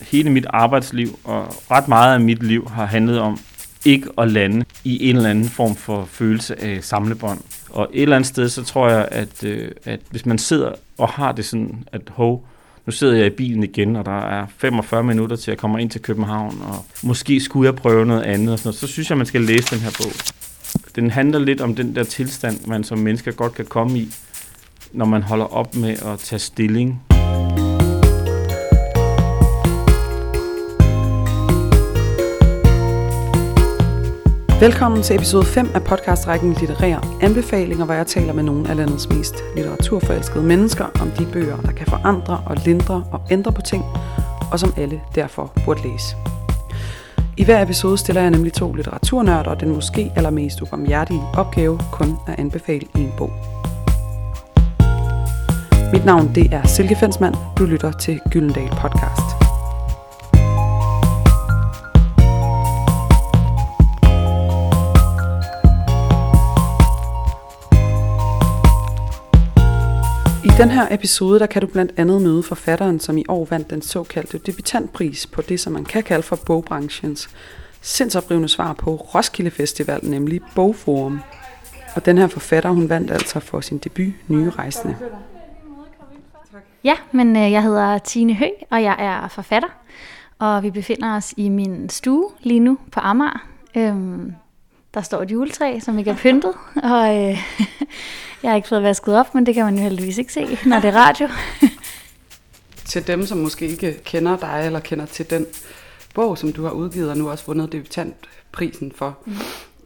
hele mit arbejdsliv og ret meget af mit liv har handlet om ikke at lande i en eller anden form for følelse af samlebånd. Og et eller andet sted, så tror jeg, at, øh, at hvis man sidder og har det sådan, at hov, nu sidder jeg i bilen igen, og der er 45 minutter til at kommer ind til København, og måske skulle jeg prøve noget andet, og sådan noget, så synes jeg, man skal læse den her bog. Den handler lidt om den der tilstand, man som mennesker godt kan komme i, når man holder op med at tage stilling Velkommen til episode 5 af podcastrækken Litterære Anbefalinger, hvor jeg taler med nogle af landets mest litteraturforelskede mennesker om de bøger, der kan forandre og lindre og ændre på ting, og som alle derfor burde læse. I hver episode stiller jeg nemlig to litteraturnørder den måske allermest ubarmhjertige opgave kun at anbefale en bog. Mit navn det er Silke Fensmann. Du lytter til Gyldendal Podcast. Den her episode, der kan du blandt andet møde forfatteren, som i år vandt den såkaldte debutantpris på det, som man kan kalde for bogbranchens sindsoprivende svar på Roskilde Festival, nemlig Bogforum. Og den her forfatter, hun vandt altså for sin debut Nye Rejsende. Ja, men øh, jeg hedder Tine Høg, og jeg er forfatter. Og vi befinder os i min stue lige nu på Amager. Øhm, der står et juletræ, som ikke er pyntet, og øh, jeg har ikke fået vasket op, men det kan man jo heldigvis ikke se, når det er radio. til dem, som måske ikke kender dig, eller kender til den bog, som du har udgivet, og nu også vundet debutantprisen for. Mm.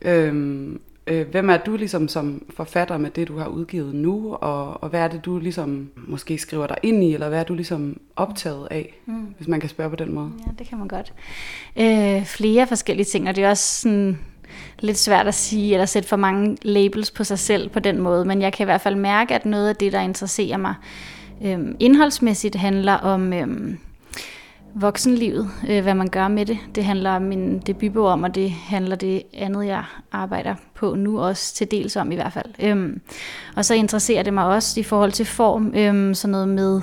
Øhm, øh, hvem er du ligesom som forfatter med det, du har udgivet nu, og, og hvad er det, du ligesom måske skriver dig ind i, eller hvad er du ligesom optaget af, mm. hvis man kan spørge på den måde? Ja, det kan man godt. Øh, flere forskellige ting, og det er også sådan lidt svært at sige, eller sætte for mange labels på sig selv på den måde, men jeg kan i hvert fald mærke, at noget af det, der interesserer mig øhm, indholdsmæssigt, handler om øhm, voksenlivet, øh, hvad man gør med det. Det handler min debutbog om, og det handler det andet, jeg arbejder på nu også til dels om i hvert fald. Øhm, og så interesserer det mig også i forhold til form, øhm, sådan noget med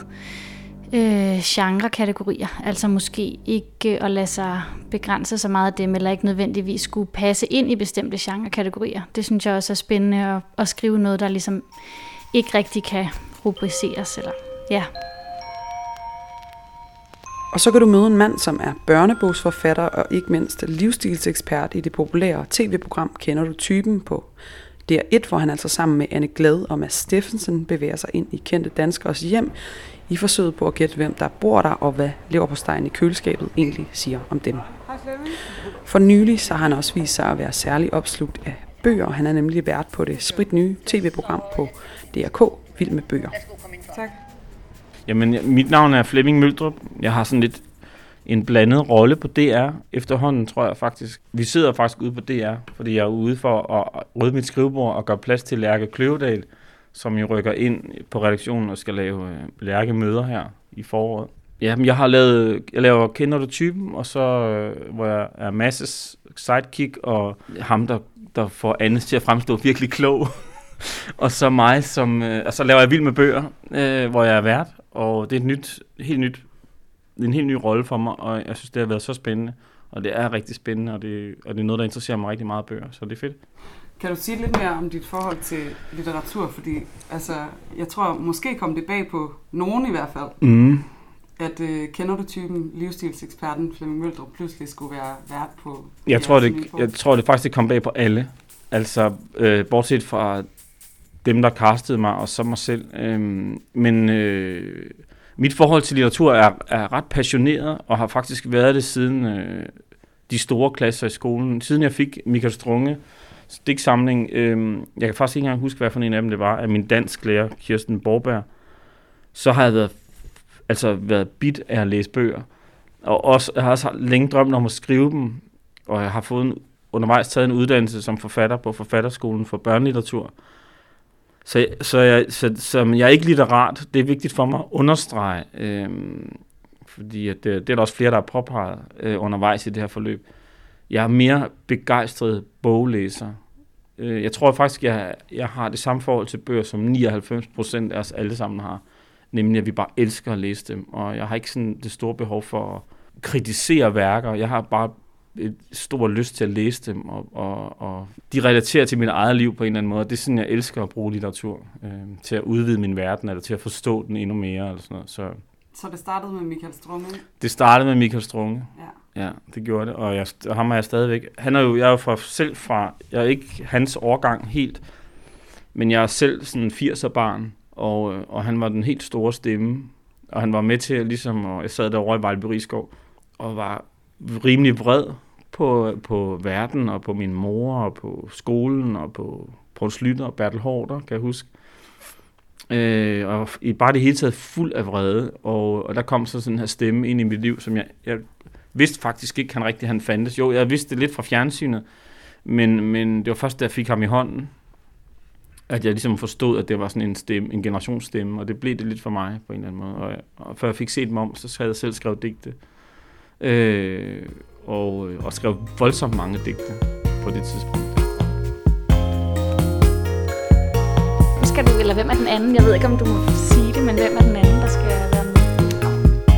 øh, genrekategorier. Altså måske ikke at lade sig begrænse så meget af dem, eller ikke nødvendigvis skulle passe ind i bestemte genrekategorier. Det synes jeg også er spændende at, at skrive noget, der ligesom ikke rigtig kan rubriceres. Eller, ja. Og så kan du møde en mand, som er børnebogsforfatter og ikke mindst livsstilsekspert i det populære tv-program Kender du typen på DR1, hvor han altså sammen med Anne Glad og Mads Steffensen bevæger sig ind i kendte danskers hjem i forsøget på at gætte, hvem der bor der, og hvad leverpostejen i køleskabet egentlig siger om dem. For nylig så har han også vist sig at være særlig opslugt af bøger. Han er nemlig vært på det sprit nye tv-program på DRK, Vild med bøger. Tak. Jamen, mit navn er Flemming Møldrup. Jeg har sådan lidt en blandet rolle på DR efterhånden, tror jeg faktisk. Vi sidder faktisk ude på DR, fordi jeg er ude for at rydde mit skrivebord og gøre plads til Lærke Kløvedal, som jo rykker ind på redaktionen og skal lave øh, Lærke møder her i foråret. Ja, jeg har lavet, jeg laver Kender du typen, og så, øh, hvor jeg er masses sidekick, og ham, der, der får Anne til at fremstå virkelig klog. og så mig, som, øh, og så laver jeg Vild med bøger, øh, hvor jeg er vært, og det er et nyt, helt nyt, en helt ny rolle for mig, og jeg synes, det har været så spændende, og det er rigtig spændende, og det, og det er noget, der interesserer mig rigtig meget bøger, så det er fedt. Kan du sige lidt mere om dit forhold til litteratur? Fordi altså, jeg tror, måske kom det bag på nogen i hvert fald, mm. at øh, kender du typen livsstilseksperten Flemming Møldrup pludselig skulle være vært på... Jeg tror, det, jeg tror, det faktisk kom bag på alle. Altså, øh, bortset fra dem, der kastede mig, og så mig selv. Øhm, men øh, mit forhold til litteratur er, er ret passioneret, og har faktisk været det siden øh, de store klasser i skolen. Siden jeg fik Michael Strunge, stiksamling. Øh, jeg kan faktisk ikke engang huske, hvad for en af dem det var, af min dansk lærer, Kirsten Borberg. Så har jeg været, altså været bit af at læse bøger. Og også, jeg har også længe drømt om at skrive dem, og jeg har fået en, undervejs taget en uddannelse som forfatter på Forfatterskolen for børnelitteratur. Så, så, jeg, så, så jeg er ikke litterat. Det er vigtigt for mig at understrege, øh, fordi at det, det er der også flere, der har påpeget øh, undervejs i det her forløb. Jeg er mere begejstret boglæser. Øh, jeg tror faktisk, jeg, jeg har det samme forhold til bøger, som 99 procent af os alle sammen har. Nemlig, at vi bare elsker at læse dem. Og jeg har ikke sådan det store behov for at kritisere værker. Jeg har bare et stor lyst til at læse dem, og, og, og de relaterer til mit eget liv på en eller anden måde. Det er sådan, jeg elsker at bruge litteratur, øh, til at udvide min verden, eller til at forstå den endnu mere. Eller sådan noget. Så Så det startede med Michael Strunge? det startede med Michael Strunge. Ja. Ja, det gjorde det, og jeg, og ham er jeg stadigvæk. Han er jo, jeg er jo fra, selv fra, jeg er ikke hans årgang helt, men jeg er selv sådan en 80'er barn, og, øh, og han var den helt store stemme, og han var med til at ligesom, og jeg sad derovre i Skov, og var rimelig vred på, på verden, og på min mor, og på skolen, og på Poul Slytter og Bertel Hårder, kan jeg huske. Øh, og i bare det hele taget fuld af vrede, og, og der kom så sådan her stemme ind i mit liv, som jeg, jeg vidste faktisk ikke, han rigtig han fandtes. Jo, jeg vidste det lidt fra fjernsynet, men, men det var først, da jeg fik ham i hånden, at jeg ligesom forstod, at det var sådan en, stemme, en generationsstemme, og det blev det lidt for mig på en eller anden måde. Og, og før jeg fik set dem om, så havde jeg selv skrevet digte. Øh, og, og skrev voldsomt mange digte på det tidspunkt. Nu skal du, eller hvem er den anden? Jeg ved ikke, om du må sige det, men hvem er den anden, der skal være med?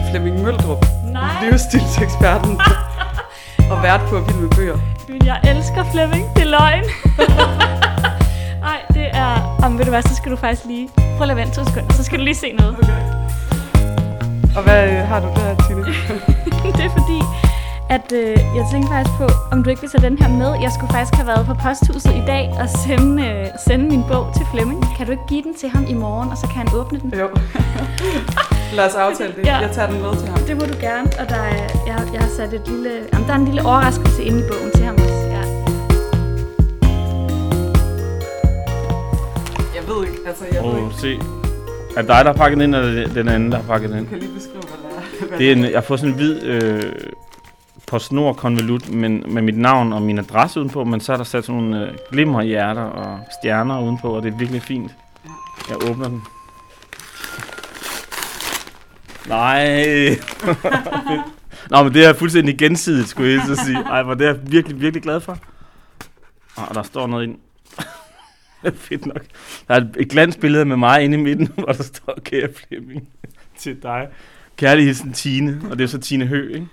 Flemming Møldrup, Nej, livsstilseksperten og vært på Vild med Bøger. jeg elsker Flemming. Det er løgn. Nej, det er... Om ved du hvad, så skal du faktisk lige... Prøv at lade vente to sekunder, så skal du lige se noget. Og hvad øh, har du der, Tine? det er fordi, at øh, jeg tænkte faktisk på, om du ikke vil tage den her med. Jeg skulle faktisk have været på posthuset i dag og sende, øh, sende min bog til Flemming. Kan du ikke give den til ham i morgen, og så kan han åbne den? jo. Lad os aftale det. Ja. Jeg tager den med til ham. Det må du gerne, og der er, jeg, jeg har sat et lille, jamen, der er en lille overraskelse inde i bogen til ham også. Ja. Jeg ved ikke, altså jeg ved Og ikke. se, er det dig, der har pakket den ind, eller er den anden, der har pakket den Du ind? kan lige beskrive, hvad det er. Det er en, jeg har fået sådan en hvid øh, PostNord konvolut men, med mit navn og min adresse udenpå, men så er der sat sådan nogle øh, glimmerhjerter og stjerner udenpå, og det er virkelig fint. Jeg åbner den. Nej. Nå, men det er fuldstændig gensidigt, skulle jeg så sige. Ej, hvor det er jeg virkelig, virkelig glad for. Og der står noget ind. Fedt nok. Der er et- et glansbillede med mig inde i midten, hvor der står, kære Flemming, til dig. Kærlig hilsen Tine, og det er så Tine Hø, ikke?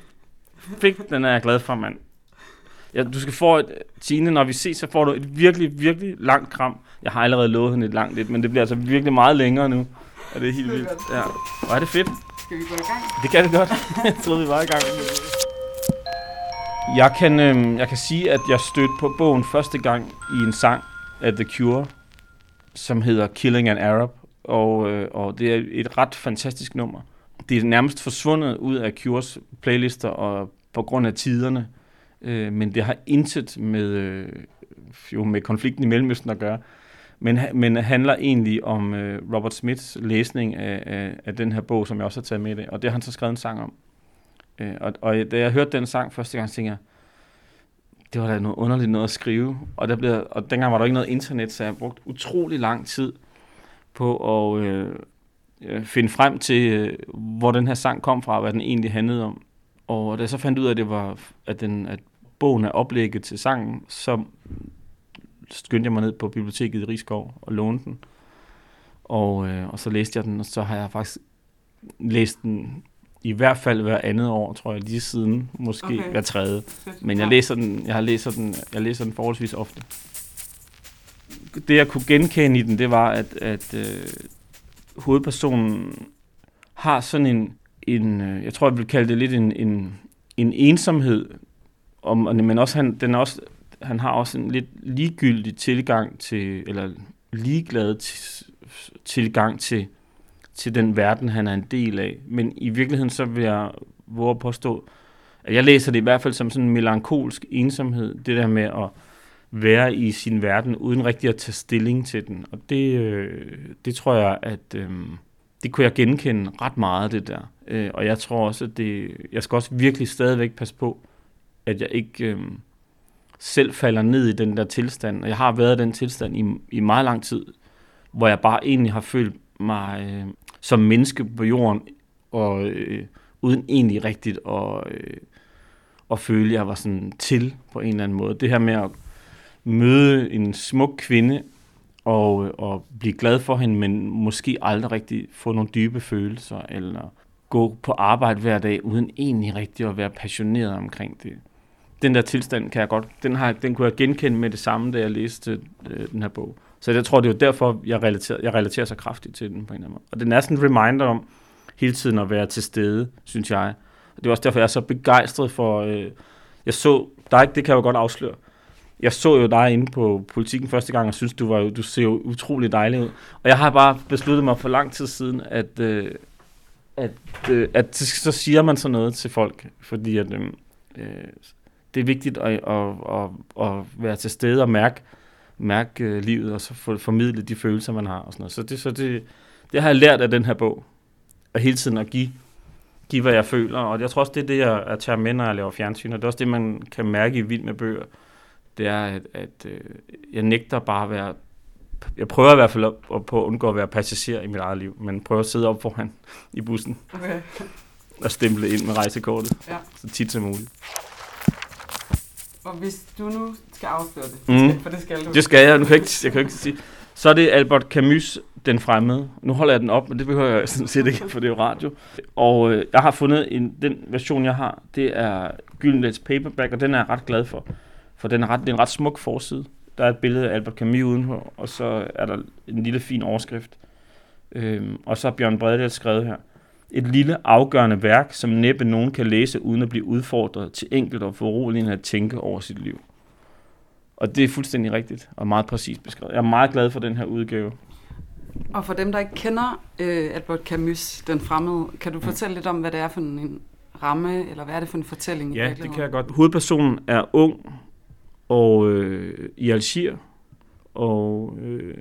Fedt, den er jeg glad for, mand. Ja, du skal få et, Tine, når vi ses, så får du et virkelig, virkelig langt kram. Jeg har allerede lovet hende et langt lidt, men det bliver altså virkelig meget længere nu. Og det er helt vildt. Ja. Hvor er det fedt. Skal vi gå i gang? Det kan det godt. jeg troede, vi var i gang. Jeg kan, øhm, jeg kan sige, at jeg stødte på bogen første gang i en sang af The Cure, som hedder Killing an Arab, og, øh, og det er et ret fantastisk nummer. Det er nærmest forsvundet ud af Cures playlister og på grund af tiderne, øh, men det har intet med, øh, jo med konflikten i Mellemøsten at gøre, men, men handler egentlig om øh, Robert Smiths læsning af, af, af den her bog, som jeg også har taget med i dag, og det har han så skrevet en sang om. Øh, og, og da jeg hørte den sang første gang, tænkte jeg, det var da noget underligt noget at skrive, og, der blev, og dengang var der ikke noget internet, så jeg brugte utrolig lang tid på at øh, øh, finde frem til, øh, hvor den her sang kom fra, og hvad den egentlig handlede om. Og da jeg så fandt ud af, at, det var, at, den, at bogen er oplægget til sangen, så skyndte jeg mig ned på biblioteket i Rigskov og lånte den. Og, øh, og så læste jeg den, og så har jeg faktisk læst den i hvert fald hver andet år, tror jeg, lige siden, måske Okay. hver tredje. Men jeg læser den, jeg har læser den, jeg læser den forholdsvis ofte. Det jeg kunne genkende i den, det var, at, at øh, hovedpersonen har sådan en, en øh, jeg tror jeg vil kalde det lidt en, en, en ensomhed, om, men også han, den er også, han har også en lidt ligegyldig tilgang til, eller ligeglad til, tilgang til, til den verden, han er en del af. Men i virkeligheden så vil jeg våge at påstå, at jeg læser det i hvert fald som sådan en melankolsk ensomhed, det der med at være i sin verden, uden rigtig at tage stilling til den. Og det, øh, det tror jeg, at øh, det kunne jeg genkende ret meget, det der. Øh, og jeg tror også, at det, jeg skal også virkelig stadigvæk passe på, at jeg ikke øh, selv falder ned i den der tilstand. Og jeg har været i den tilstand i, i meget lang tid, hvor jeg bare egentlig har følt mig øh, som menneske på jorden, og øh, uden egentlig rigtigt at, øh, at føle, at jeg var sådan til på en eller anden måde. Det her med at møde en smuk kvinde og, og blive glad for hende, men måske aldrig rigtig få nogle dybe følelser, eller gå på arbejde hver dag, uden egentlig rigtig at være passioneret omkring det. Den der tilstand kan jeg godt, den, har, den kunne jeg genkende med det samme, da jeg læste øh, den her bog. Så jeg tror, det er jo derfor, jeg relaterer, jeg relaterer så kraftigt til den på en eller anden måde. Og den er sådan en reminder om hele tiden at være til stede, synes jeg. Og det er også derfor, jeg er så begejstret for... Øh, jeg så dig, det kan jeg jo godt afsløre. Jeg så jo dig inde på politikken første gang, og synes, du, var, du ser jo utrolig dejlig ud. Og jeg har bare besluttet mig for lang tid siden, at, øh, at, øh, at så siger man sådan noget til folk, fordi at, øhm, øh, det er vigtigt at, at, at, at være til stede og mærke, mærke øh, livet, og så formidle de følelser, man har. Og sådan noget. Så, det, så det, det har jeg lært af den her bog, og hele tiden at give, give, hvad jeg føler. Og jeg tror også, det er det, jeg, jeg tager med, når jeg laver fjernsyn, og det er også det, man kan mærke i Vild med bøger. Det er, at, at øh, jeg nægter bare at være jeg prøver i hvert fald at, at, på at undgå at være passager i mit eget liv, men prøver at sidde op foran i bussen okay. og stemple ind med rejsekortet, ja. så tit som muligt. Og hvis du nu skal afsløre det, mm. for det skal du. Det skal jeg, nu kan jeg, ikke, jeg kan ikke sige. Så er det Albert Camus, Den Fremmede. Nu holder jeg den op, men det behøver jeg sådan set ikke, for det er jo radio. Og øh, jeg har fundet en, den version, jeg har, det er Gyldenlets Paperback, og den er jeg ret glad for. For den er, ret, det er en ret smuk forside. Der er et billede af Albert Camus udenfor, og så er der en lille fin overskrift. Øhm, og så har Bjørn Bredel skrevet her. Et lille afgørende værk, som næppe nogen kan læse uden at blive udfordret til enkelt og foruroligende at tænke over sit liv. Og det er fuldstændig rigtigt og meget præcist beskrevet. Jeg er meget glad for den her udgave. Og for dem, der ikke kender øh, Albert Camus, den fremmede, kan du fortælle lidt om, hvad det er for en ramme, eller hvad er det for en fortælling? Ja, det kan jeg godt. Hovedpersonen er ung og øh, i Algier, og øh,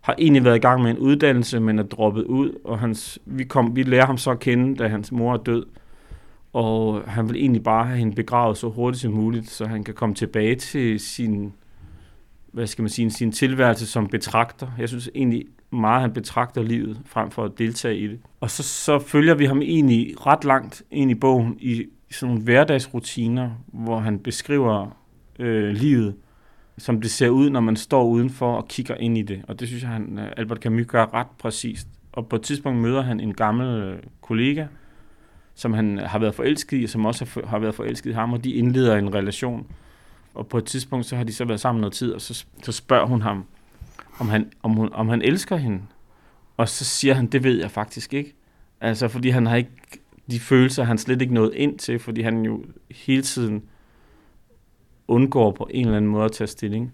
har egentlig været i gang med en uddannelse, men er droppet ud, og hans, vi, kom, vi lærer ham så at kende, da hans mor er død, og han vil egentlig bare have hende begravet så hurtigt som muligt, så han kan komme tilbage til sin, hvad skal man sige, sin tilværelse som betragter. Jeg synes egentlig meget, han betragter livet, frem for at deltage i det. Og så, så følger vi ham egentlig ret langt ind i bogen, i sådan nogle hverdagsrutiner, hvor han beskriver øh, livet, som det ser ud, når man står udenfor og kigger ind i det. Og det synes jeg, han, øh, Albert Camus gør ret præcist. Og på et tidspunkt møder han en gammel øh, kollega, som han har været forelsket i, og som også har været forelsket i ham, og de indleder en relation. Og på et tidspunkt, så har de så været sammen noget tid, og så, så spørger hun ham, om han, om, hun, om han elsker hende. Og så siger han, det ved jeg faktisk ikke. Altså, fordi han har ikke de følelser, han slet ikke nået ind til, fordi han jo hele tiden undgår på en eller anden måde at tage stilling.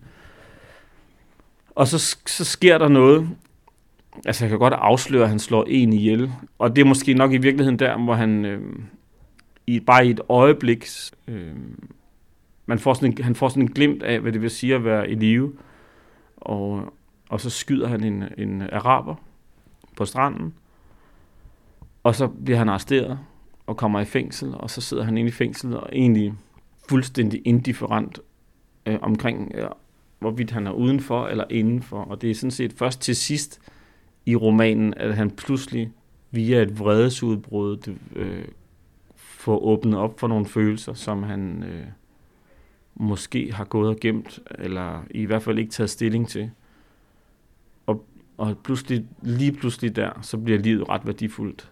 Og så, så sker der noget. Altså, jeg kan godt afsløre, at han slår en ihjel. Og det er måske nok i virkeligheden der, hvor han øh, i, bare i et øjeblik, øh, man får sådan en, han får sådan en glimt af, hvad det vil sige at være i live. Og, og så skyder han en, en araber på stranden. Og så bliver han arresteret og kommer i fængsel, og så sidder han inde i fængsel og egentlig fuldstændig indifferent øh, omkring, øh, hvorvidt han er udenfor eller indenfor. Og det er sådan set først til sidst i romanen, at han pludselig via et vredesudbrud øh, får åbnet op for nogle følelser, som han øh, måske har gået og gemt, eller i hvert fald ikke taget stilling til. Og, og pludselig, lige pludselig der, så bliver livet ret værdifuldt.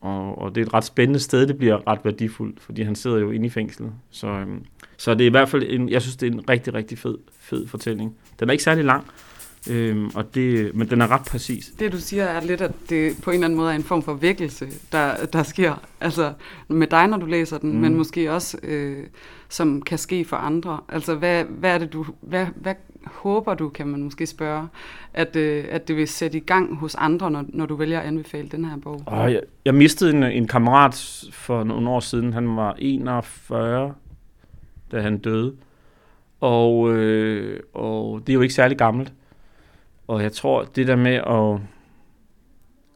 Og, og det er et ret spændende sted, det bliver ret værdifuldt, fordi han sidder jo inde i fængslet. Så, øhm, så det er i hvert fald, en, jeg synes, det er en rigtig, rigtig fed, fed fortælling. Den er ikke særlig lang, øhm, og det, men den er ret præcis. Det du siger er lidt, at det på en eller anden måde er en form for vækkelse, der, der sker altså med dig, når du læser den, mm. men måske også, øh, som kan ske for andre. Altså hvad, hvad er det, du, hvad, hvad håber du, kan man måske spørge, at, øh, at det vil sætte i gang hos andre, når, når du vælger at anbefale den her bog? Oh, jeg, jeg mistede en, en kammerat for nogle år siden. Han var 41, da han døde. Og, øh, og det er jo ikke særlig gammelt. Og jeg tror, det der med at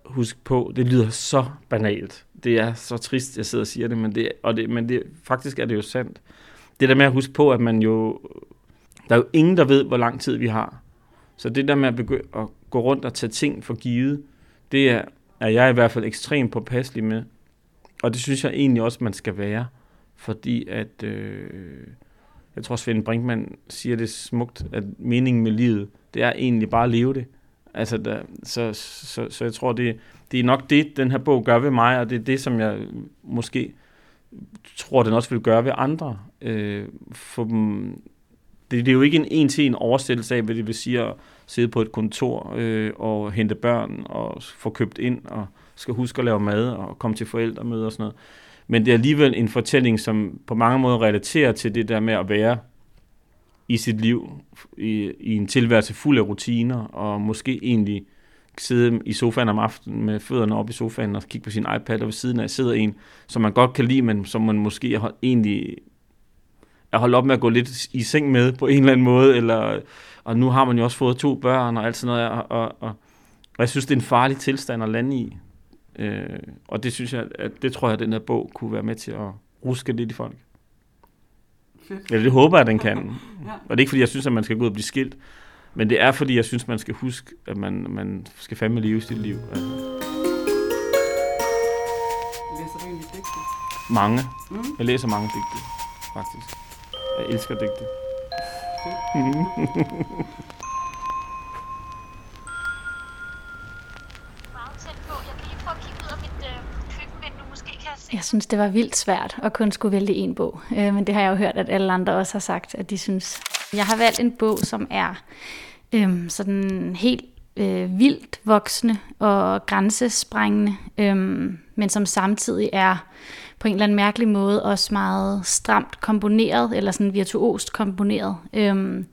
huske på, det lyder så banalt. Det er så trist, jeg sidder og siger det, men, det, og det, men det, faktisk er det jo sandt. Det der med at huske på, at man jo der er jo ingen, der ved, hvor lang tid vi har. Så det der med at, begynde at gå rundt og tage ting for givet, det er, er jeg i hvert fald ekstremt påpasselig med. Og det synes jeg egentlig også, man skal være. Fordi at, øh, jeg tror Svend Brinkmann siger det smukt, at meningen med livet, det er egentlig bare at leve det. Altså, der, så, så, så jeg tror, det, det er nok det, den her bog gør ved mig, og det er det, som jeg måske tror, den også vil gøre ved andre. Øh, for dem, det, det er jo ikke en en-til-en oversættelse af, hvad det vil sige at sidde på et kontor øh, og hente børn og få købt ind og skal huske at lave mad og komme til forældremøder og sådan noget. Men det er alligevel en fortælling, som på mange måder relaterer til det der med at være i sit liv i, i en tilværelse fuld af rutiner, og måske egentlig sidde i sofaen om aftenen med fødderne op i sofaen og kigge på sin iPad, og ved siden af sidder en, som man godt kan lide, men som man måske er, egentlig er holdt op med at gå lidt i seng med på en eller anden måde, eller, og nu har man jo også fået to børn og alt sådan noget, og, og, og, og jeg synes, det er en farlig tilstand at lande i. Øh, og det synes jeg, at det tror jeg, at den her bog kunne være med til at ruske lidt i folk. Fedt. Eller det håber jeg, at den kan. ja. Og det er ikke, fordi jeg synes, at man skal gå ud og blive skilt, men det er, fordi jeg synes, man skal huske, at man, man skal fandme leve sit liv. Altså. Læser du egentlig digte? Mange. Mm. Jeg læser mange digte, faktisk. Jeg elsker digte. Jeg synes, det var vildt svært at kun skulle vælge en bog, øh, men det har jeg jo hørt, at alle andre også har sagt, at de synes. Jeg har valgt en bog, som er øh, sådan helt øh, vildt voksende og grænsesprængende, øh, men som samtidig er på en eller anden mærkelig måde også meget stramt komponeret, eller sådan virtuost komponeret. Øh,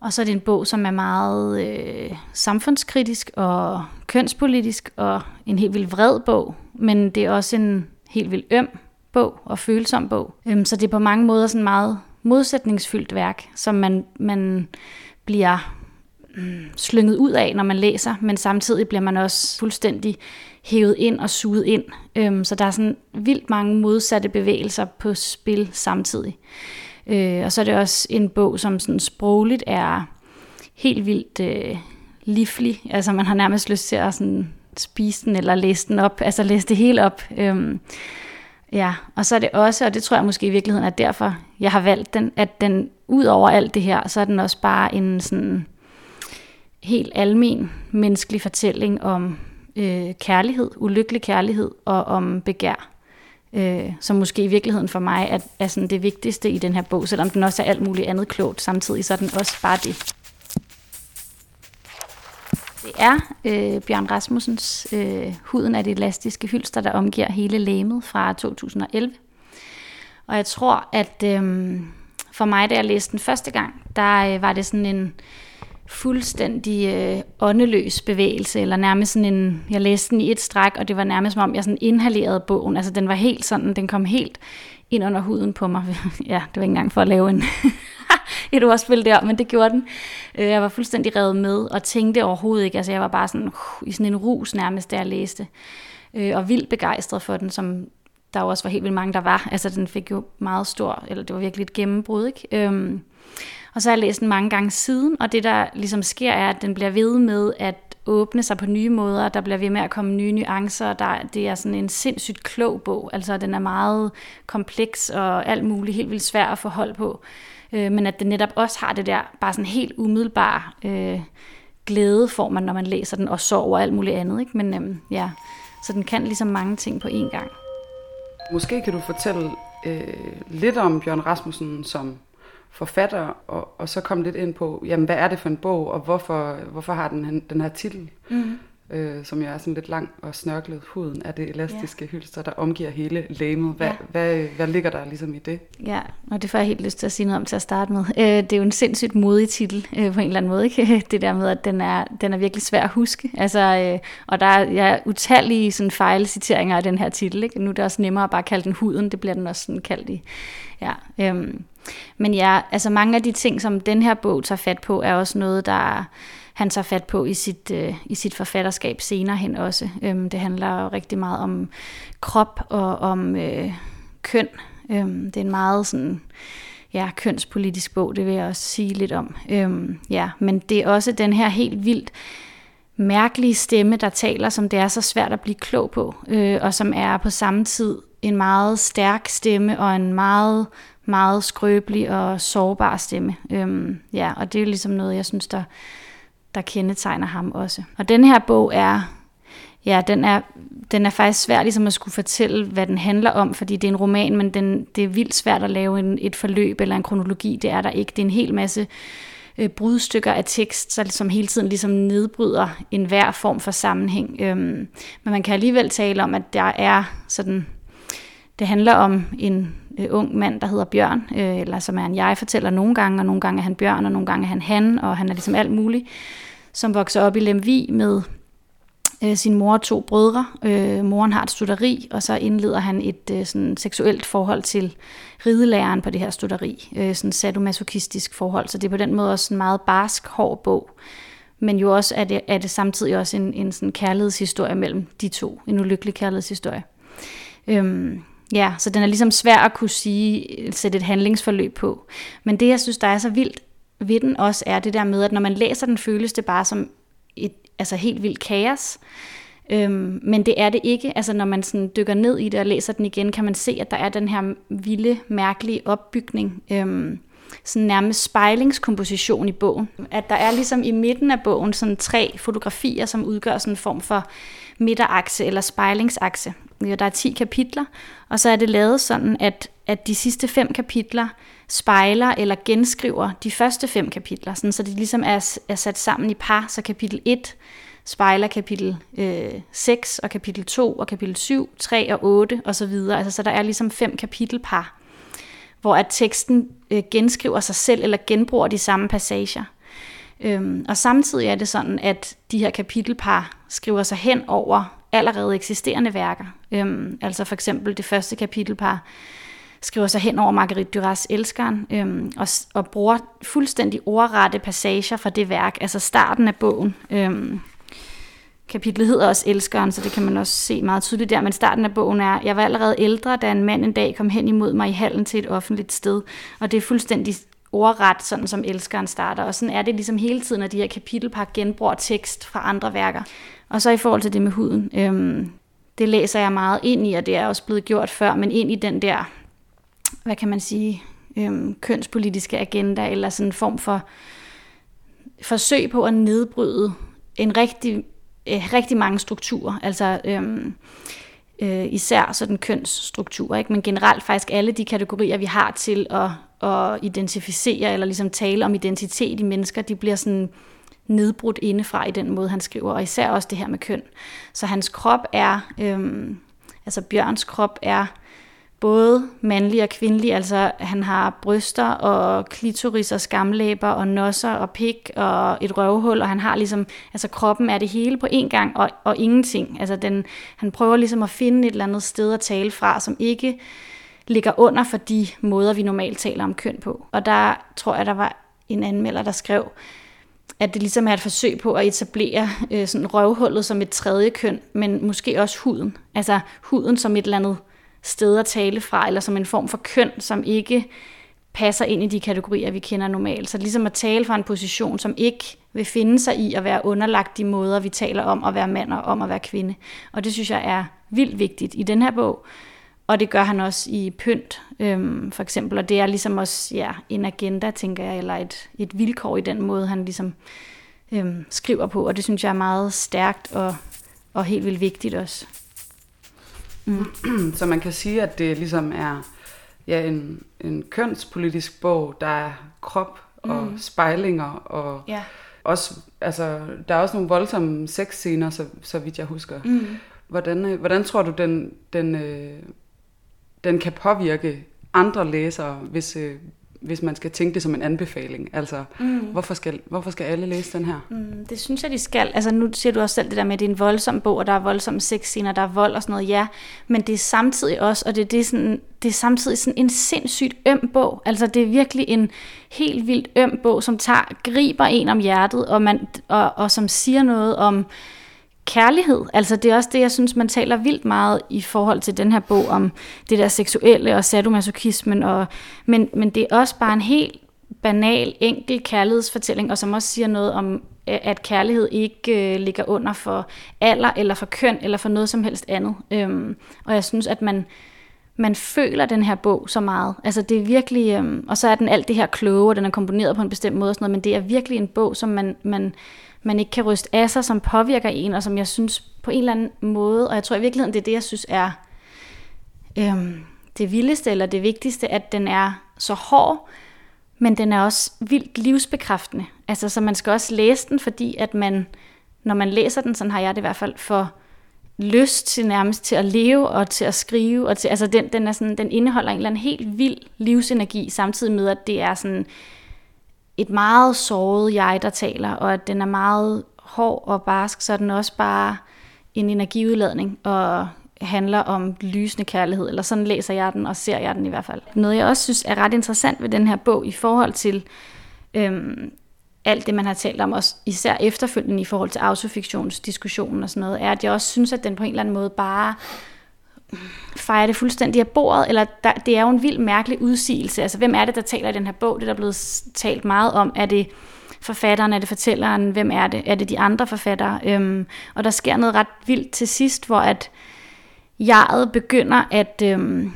og så er det en bog, som er meget øh, samfundskritisk og kønspolitisk, og en helt vildt vred bog, men det er også en helt vildt øm bog og følsom bog. Øhm, så det er på mange måder sådan meget modsætningsfyldt værk, som man, man bliver mm, slynget ud af, når man læser, men samtidig bliver man også fuldstændig hævet ind og suget ind. Øhm, så der er sådan vildt mange modsatte bevægelser på spil samtidig. Øh, og så er det også en bog, som sådan sprogligt er helt vildt øh, livlig. Altså man har nærmest lyst til at sådan spise den eller læse den op, altså læse det hele op. Øhm, ja, og så er det også, og det tror jeg måske i virkeligheden er derfor, jeg har valgt den, at den ud over alt det her, så er den også bare en sådan helt almen menneskelig fortælling om øh, kærlighed, ulykkelig kærlighed og om begær. Øh, som måske i virkeligheden for mig er, er sådan det vigtigste i den her bog, selvom den også er alt muligt andet klogt samtidig, så er den også bare det. Det er øh, Bjørn Rasmussens øh, Huden af det elastiske hylster, der omgiver hele læmet fra 2011. Og jeg tror, at øh, for mig, da jeg læste den første gang, der øh, var det sådan en fuldstændig øh, åndeløs bevægelse, eller nærmest sådan en, jeg læste den i et stræk, og det var nærmest som om, jeg sådan inhalerede bogen. Altså den var helt sådan, den kom helt ind under huden på mig. ja, det var ikke engang for at lave en et ordspil der, men det gjorde den. Øh, jeg var fuldstændig revet med, og tænkte overhovedet ikke. Altså jeg var bare sådan uh, i sådan en rus nærmest, da jeg læste. Øh, og vildt begejstret for den, som der også var helt vildt mange, der var. Altså den fik jo meget stor, eller det var virkelig et gennembrud, ikke? Øhm, og så har jeg læst den mange gange siden, og det der ligesom sker, er, at den bliver ved med at åbne sig på nye måder, der bliver ved med at komme nye nuancer, der, det er sådan en sindssygt klog bog, altså den er meget kompleks og alt muligt helt vildt svær at forholde på øh, men at det netop også har det der bare sådan helt umiddelbare øh, glæde, får man, når man læser den, og sorg og alt muligt andet. Ikke? Men øh, ja, så den kan ligesom mange ting på én gang. Måske kan du fortælle øh, lidt om Bjørn Rasmussen som forfatter, og, og så komme lidt ind på, jamen, hvad er det for en bog, og hvorfor, hvorfor har den den her titel? Mm øh, som jo er sådan lidt lang og snørklet huden af det elastiske ja. hylster, der omgiver hele lægemet. Hvad, ja. hvad, hvad ligger der ligesom i det? Ja, og det får jeg helt lyst til at sige noget om til at starte med. Øh, det er jo en sindssygt modig titel øh, på en eller anden måde. Ikke? Det der med, at den er, den er virkelig svær at huske. Altså, øh, og der er ja, utallige sådan, fejlciteringer af den her titel. Ikke? Nu er det også nemmere at bare kalde den huden. Det bliver den også sådan kaldt i. Ja, øhm. Men ja, altså mange af de ting, som den her bog tager fat på, er også noget, der han tager fat på i sit, øh, i sit forfatterskab senere hen også. Øhm, det handler rigtig meget om krop og om øh, køn. Øhm, det er en meget sådan, ja, kønspolitisk bog, det vil jeg også sige lidt om. Øhm, ja, men det er også den her helt vildt mærkelige stemme, der taler, som det er så svært at blive klog på, øh, og som er på samme tid en meget stærk stemme og en meget, meget skrøbelig og sårbar stemme. Øhm, ja, og det er ligesom noget, jeg synes, der der kendetegner ham også. Og den her bog er, ja, den er, den er faktisk svær ligesom at skulle fortælle, hvad den handler om, fordi det er en roman, men den, det er vildt svært at lave en, et forløb eller en kronologi, det er der ikke. Det er en hel masse øh, brudstykker af tekst, så, som hele tiden ligesom nedbryder enhver form for sammenhæng. Øhm, men man kan alligevel tale om, at der er sådan, det handler om en øh, ung mand, der hedder Bjørn, øh, eller som er en jeg-fortæller nogle gange, og nogle gange er han Bjørn, og nogle gange er han han, og han er ligesom alt muligt, som vokser op i Lemvi med øh, sin mor og to brødre. Øh, moren har et studeri, og så indleder han et øh, sådan seksuelt forhold til ridelæreren på det her studeri. Øh, sådan sadomasochistisk forhold, så det er på den måde også en meget barsk, hård bog. Men jo også er det, er det samtidig også en, en sådan kærlighedshistorie mellem de to. En ulykkelig kærlighedshistorie. Øhm, ja, så den er ligesom svær at kunne sige, øh, sætte et handlingsforløb på. Men det, jeg synes, der er så vildt ved den også, er det der med, at når man læser den, føles det bare som et altså helt vildt kaos. Øhm, men det er det ikke. Altså når man sådan dykker ned i det og læser den igen, kan man se, at der er den her vilde, mærkelige opbygning. Øhm, sådan nærmest spejlingskomposition i bogen. At der er ligesom i midten af bogen sådan tre fotografier, som udgør sådan en form for midterakse eller spejlingsakse. Der er 10 kapitler, og så er det lavet sådan, at, at de sidste fem kapitler spejler eller genskriver de første fem kapitler, sådan, så det ligesom er, er sat sammen i par, så kapitel 1 spejler kapitel øh, 6 og kapitel 2 og kapitel 7, 3 og 8 og så videre. Altså, så der er ligesom fem kapitelpar, hvor at teksten øh, genskriver sig selv eller genbruger de samme passager. Øhm, og samtidig er det sådan, at de her kapitelpar skriver sig hen over allerede eksisterende værker. Øhm, altså for eksempel det første kapitelpar skriver sig hen over Marguerite Duras Elskeren, øhm, og, og bruger fuldstændig ordrette passager fra det værk, altså starten af bogen. Øhm, kapitlet hedder også Elskeren, så det kan man også se meget tydeligt der, men starten af bogen er, jeg var allerede ældre, da en mand en dag kom hen imod mig i hallen til et offentligt sted, og det er fuldstændig ordret, sådan som Elskeren starter, og sådan er det ligesom hele tiden, at de her kapitelpar genbruger tekst fra andre værker. Og så i forhold til det med huden, øhm, det læser jeg meget ind i, og det er også blevet gjort før, men ind i den der hvad kan man sige, øhm, kønspolitiske agenda, eller sådan en form for forsøg på at nedbryde en rigtig, øh, rigtig mange strukturer. Altså øhm, øh, især sådan kønsstrukturer, ikke? men generelt faktisk alle de kategorier, vi har til at, at identificere eller ligesom tale om identitet i mennesker, de bliver sådan nedbrudt indefra i den måde, han skriver, og især også det her med køn. Så hans krop er, øhm, altså Bjørns krop er både mandlig og kvindelig, altså han har bryster og klitoris og skamlæber og nosser og pik og et røvhul, og han har ligesom, altså kroppen er det hele på én gang og, og ingenting. Altså den, han prøver ligesom at finde et eller andet sted at tale fra, som ikke ligger under for de måder, vi normalt taler om køn på. Og der tror jeg, der var en anmelder, der skrev, at det ligesom er et forsøg på at etablere øh, sådan røvhullet som et tredje køn, men måske også huden. Altså huden som et eller andet sted at tale fra, eller som en form for køn, som ikke passer ind i de kategorier, vi kender normalt. Så ligesom at tale fra en position, som ikke vil finde sig i at være underlagt de måder, vi taler om at være mand og om at være kvinde. Og det synes jeg er vildt vigtigt i den her bog. Og det gør han også i Pynt, øhm, for eksempel. Og det er ligesom også ja, en agenda, tænker jeg, eller et, et vilkår i den måde, han ligesom øhm, skriver på. Og det synes jeg er meget stærkt og, og helt vildt vigtigt også. Mm. Så man kan sige, at det ligesom er ja, en, en kønspolitisk bog, der er krop og mm. spejlinger og ja. også, altså, der er også nogle voldsomme sexscener, så, så vidt jeg husker. Mm. Hvordan, øh, hvordan tror du, den, den, øh, den kan påvirke andre læsere, hvis, øh, hvis man skal tænke det som en anbefaling. Altså, mm. hvorfor, skal, hvorfor skal alle læse den her? Mm, det synes jeg, de skal. Altså, nu siger du også selv det der med, at det er en voldsom bog, og der er voldsomme sexscener, der er vold og sådan noget, ja. Men det er samtidig også, og det, det, er, sådan, det er samtidig sådan en sindssygt øm bog. Altså, det er virkelig en helt vildt øm bog, som tager, griber en om hjertet, og, man, og, og som siger noget om kærlighed. Altså det er også det, jeg synes, man taler vildt meget i forhold til den her bog om det der seksuelle og sadomasochismen. Og, men, men det er også bare en helt banal, enkel kærlighedsfortælling, og som også siger noget om, at kærlighed ikke øh, ligger under for alder, eller for køn, eller for noget som helst andet. Øhm, og jeg synes, at man, man føler den her bog så meget. Altså det er virkelig, øhm, og så er den alt det her kloge, og den er komponeret på en bestemt måde og sådan noget, men det er virkelig en bog, som man, man man ikke kan ryste af sig, som påvirker en, og som jeg synes på en eller anden måde, og jeg tror i virkeligheden, det er det, jeg synes er øhm, det vildeste eller det vigtigste, at den er så hård, men den er også vildt livsbekræftende. Altså, så man skal også læse den, fordi at man, når man læser den, sådan har jeg det i hvert fald, for lyst til nærmest til at leve og til at skrive. Og til, altså den, den, er sådan, den indeholder en eller anden helt vild livsenergi, samtidig med, at det er sådan et meget såret jeg, der taler, og at den er meget hård og barsk, så er den også bare en energiudladning og handler om lysende kærlighed, eller sådan læser jeg den, og ser jeg den i hvert fald. Noget jeg også synes er ret interessant ved den her bog i forhold til øhm, alt det, man har talt om, også især efterfølgende i forhold til autofiktionsdiskussionen og sådan noget, er, at jeg også synes, at den på en eller anden måde bare fejre det fuldstændig af bordet, eller der, det er jo en vild mærkelig udsigelse. Altså, hvem er det, der taler i den her bog? Det der er blevet talt meget om. Er det forfatteren, er det fortælleren, hvem er det? Er det de andre forfattere? Øhm, og der sker noget ret vildt til sidst, hvor at jeget begynder at, øhm,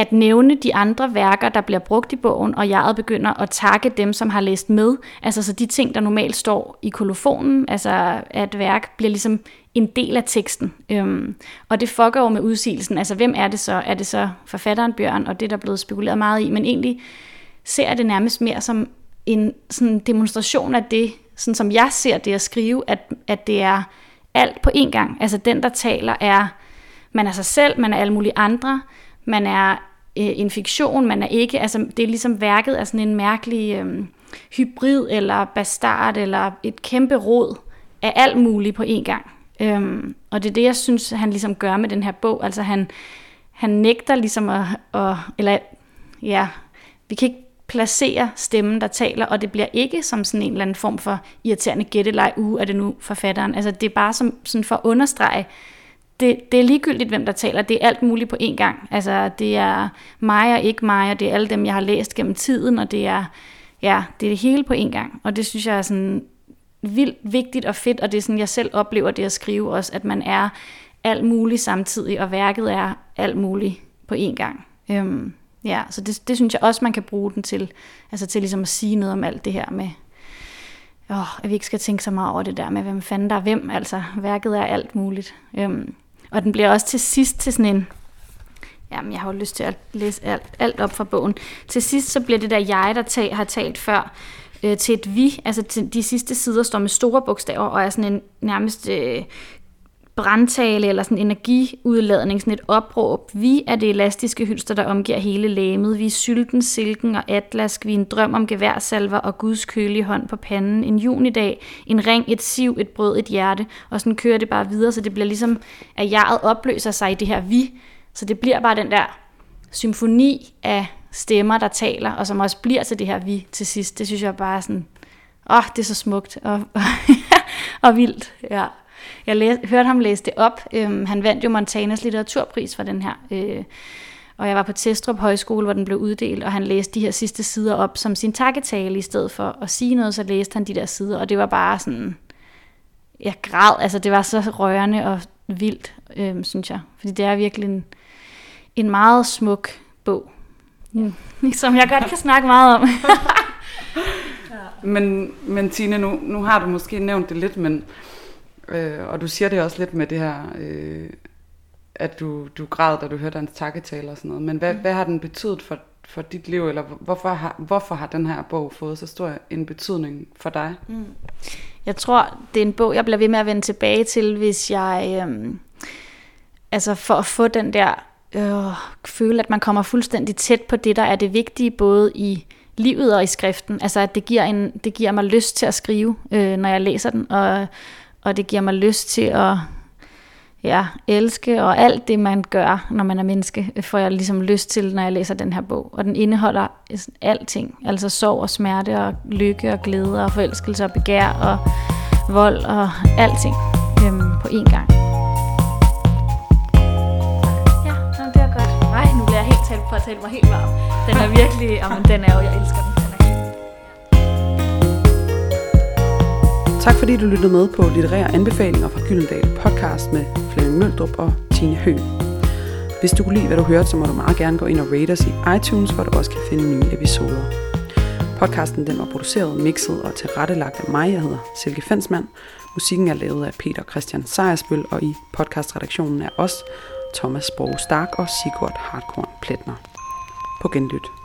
at nævne de andre værker, der bliver brugt i bogen, og jeg begynder at takke dem, som har læst med. Altså så de ting, der normalt står i kolofonen, altså at værk, bliver ligesom en del af teksten. Øhm, og det fucker jo med udsigelsen. Altså hvem er det så? Er det så forfatteren Bjørn, og det der er blevet spekuleret meget i, men egentlig ser jeg det nærmest mere som en sådan demonstration af det, sådan som jeg ser det at skrive, at, at det er alt på én gang. Altså den, der taler, er man er sig selv, man er alle mulige andre, man er øh, en fiktion, man er ikke, altså det er ligesom værket af sådan en mærkelig øh, hybrid eller bastard eller et kæmpe rod af alt muligt på én gang. Øhm, og det er det, jeg synes, han ligesom gør med den her bog. Altså han, han nægter ligesom at, at, eller ja, vi kan ikke placere stemmen, der taler, og det bliver ikke som sådan en eller anden form for irriterende gættelej, uh, er det nu forfatteren. Altså det er bare som, sådan for at understrege, det, det er ligegyldigt, hvem der taler. Det er alt muligt på én gang. Altså, det er mig og ikke mig, og det er alle dem, jeg har læst gennem tiden, og det er, ja, det er det hele på én gang. Og det synes jeg er sådan vildt vigtigt og fedt, og det er sådan, jeg selv oplever det at skrive også, at man er alt muligt samtidig, og værket er alt muligt på én gang. Øhm, ja, så det, det synes jeg også, man kan bruge den til, altså til ligesom at sige noget om alt det her med, åh, at vi ikke skal tænke så meget over det der med, hvem fanden der er hvem, altså værket er alt muligt. Øhm, og den bliver også til sidst til sådan en, jamen jeg har jo lyst til at læse alt, alt op fra bogen. Til sidst så bliver det der jeg, der tag, har talt før, øh, til et vi, altså til de sidste sider står med store bogstaver, og er sådan en nærmest øh, brandtale eller sådan energiudladning, sådan et opråb. Vi er det elastiske hylster, der omgiver hele læmet. Vi er sylten, silken og atlask. Vi er en drøm om geværsalver og Guds kølige hånd på panden. En junidag, en ring, et siv, et brød, et hjerte. Og sådan kører det bare videre, så det bliver ligesom, at jeget opløser sig i det her vi. Så det bliver bare den der symfoni af stemmer, der taler, og som også bliver til det her vi til sidst. Det synes jeg bare er sådan, åh, oh, det er så smukt og, og vildt. Ja. Jeg læs, hørte ham læse det op. Øhm, han vandt jo Montanas litteraturpris for den her. Øh, og jeg var på Testrup Højskole, hvor den blev uddelt, og han læste de her sidste sider op som sin takketale, i stedet for at sige noget, så læste han de der sider, og det var bare sådan, jeg græd, altså det var så rørende og vildt, øhm, synes jeg. Fordi det er virkelig en, en meget smuk bog, mm. som jeg godt kan snakke meget om. men, men Tine, nu, nu har du måske nævnt det lidt, men Øh, og du siger det også lidt med det her, øh, at du, du græd, da du hørte hans takketale og sådan noget. Men hvad, mm. hvad har den betydet for, for dit liv, eller hvorfor har, hvorfor har den her bog fået så stor en betydning for dig? Mm. Jeg tror, det er en bog, jeg bliver ved med at vende tilbage til, hvis jeg... Øh, altså for at få den der... Øh, føle, at man kommer fuldstændig tæt på det, der er det vigtige, både i livet og i skriften. Altså at det giver, en, det giver mig lyst til at skrive, øh, når jeg læser den, og og det giver mig lyst til at ja, elske, og alt det, man gør, når man er menneske, øh, får jeg ligesom lyst til, når jeg læser den her bog. Og den indeholder øh, alting, altså sorg og smerte, og lykke og glæde, og forelskelse og begær, og vold, og alting øhm, på én gang. Ja, det er godt. Nej, nu bliver jeg helt talt på at tale mig helt varm. Den er virkelig, jamen, den er jo, jeg elsker Tak fordi du lyttede med på litterære anbefalinger fra Gyldendal podcast med Flemming Møldrup og Tine Høgh. Hvis du kunne lide, hvad du hørte, så må du meget gerne gå ind og rate os i iTunes, hvor du også kan finde nye episoder. Podcasten den var produceret, mixet og tilrettelagt af mig. Jeg hedder Silke Fensmann. Musikken er lavet af Peter Christian Sejersbøl, og i podcastredaktionen er os, Thomas Borg Stark og Sigurd Hardkorn Pletner. På genlyt.